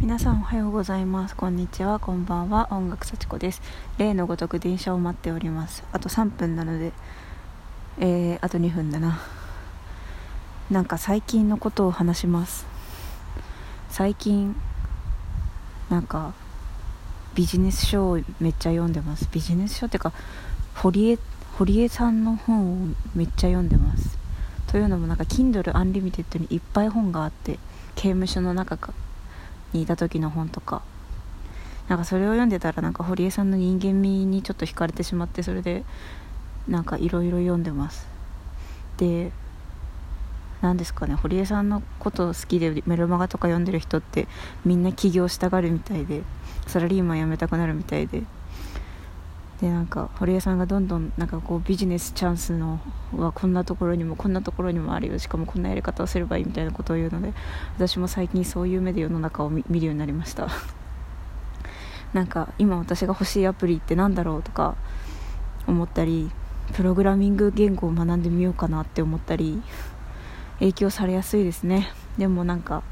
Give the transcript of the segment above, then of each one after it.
皆さんおはようございます。こんにちは。こんばんは。音楽幸子です。例のごとく電車を待っております。あと3分なので。えー、あと2分だな。なんか最近のことを話します。最近なんかビジネス書をめっちゃ読んでます。ビジネス書っていうか堀江堀江さんの本をめっちゃ読んでます。というのもなんか Kindle Unlimited にいっぱい本があって刑務所の中にいた時の本とか。なんかそれを読んでたらなんか堀江さんの人間味にちょっと惹かれてしまってそれでなんかいろいろ読んでます。で何ですかね堀江さんのことを好きでメルマガとか読んでる人ってみんな起業したがるみたいでサラリーマン辞めたくなるみたいででなんか堀江さんがどんどんなんかこうビジネスチャンスのはこんなところにもこんなところにもあるよ。しかもこんなやり方をすればいいみたいなことを言うので私も最近そういう目で世の中を見るようになりました。なんか今私が欲しいアプリって何だろうとか思ったりプログラミング言語を学んでみようかなって思ったり影響されやすいですね。でもなんか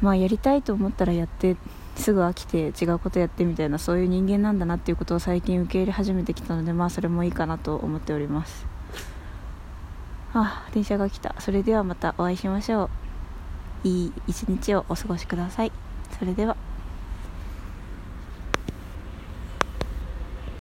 まあやりたいと思ったらやってすぐ飽きて違うことやってみたいなそういう人間なんだなっていうことを最近受け入れ始めてきたのでまあそれもいいかなと思っております。ああ電車が来た。それではまたお会いしましょう。いい一日をお過ごしください。それでは。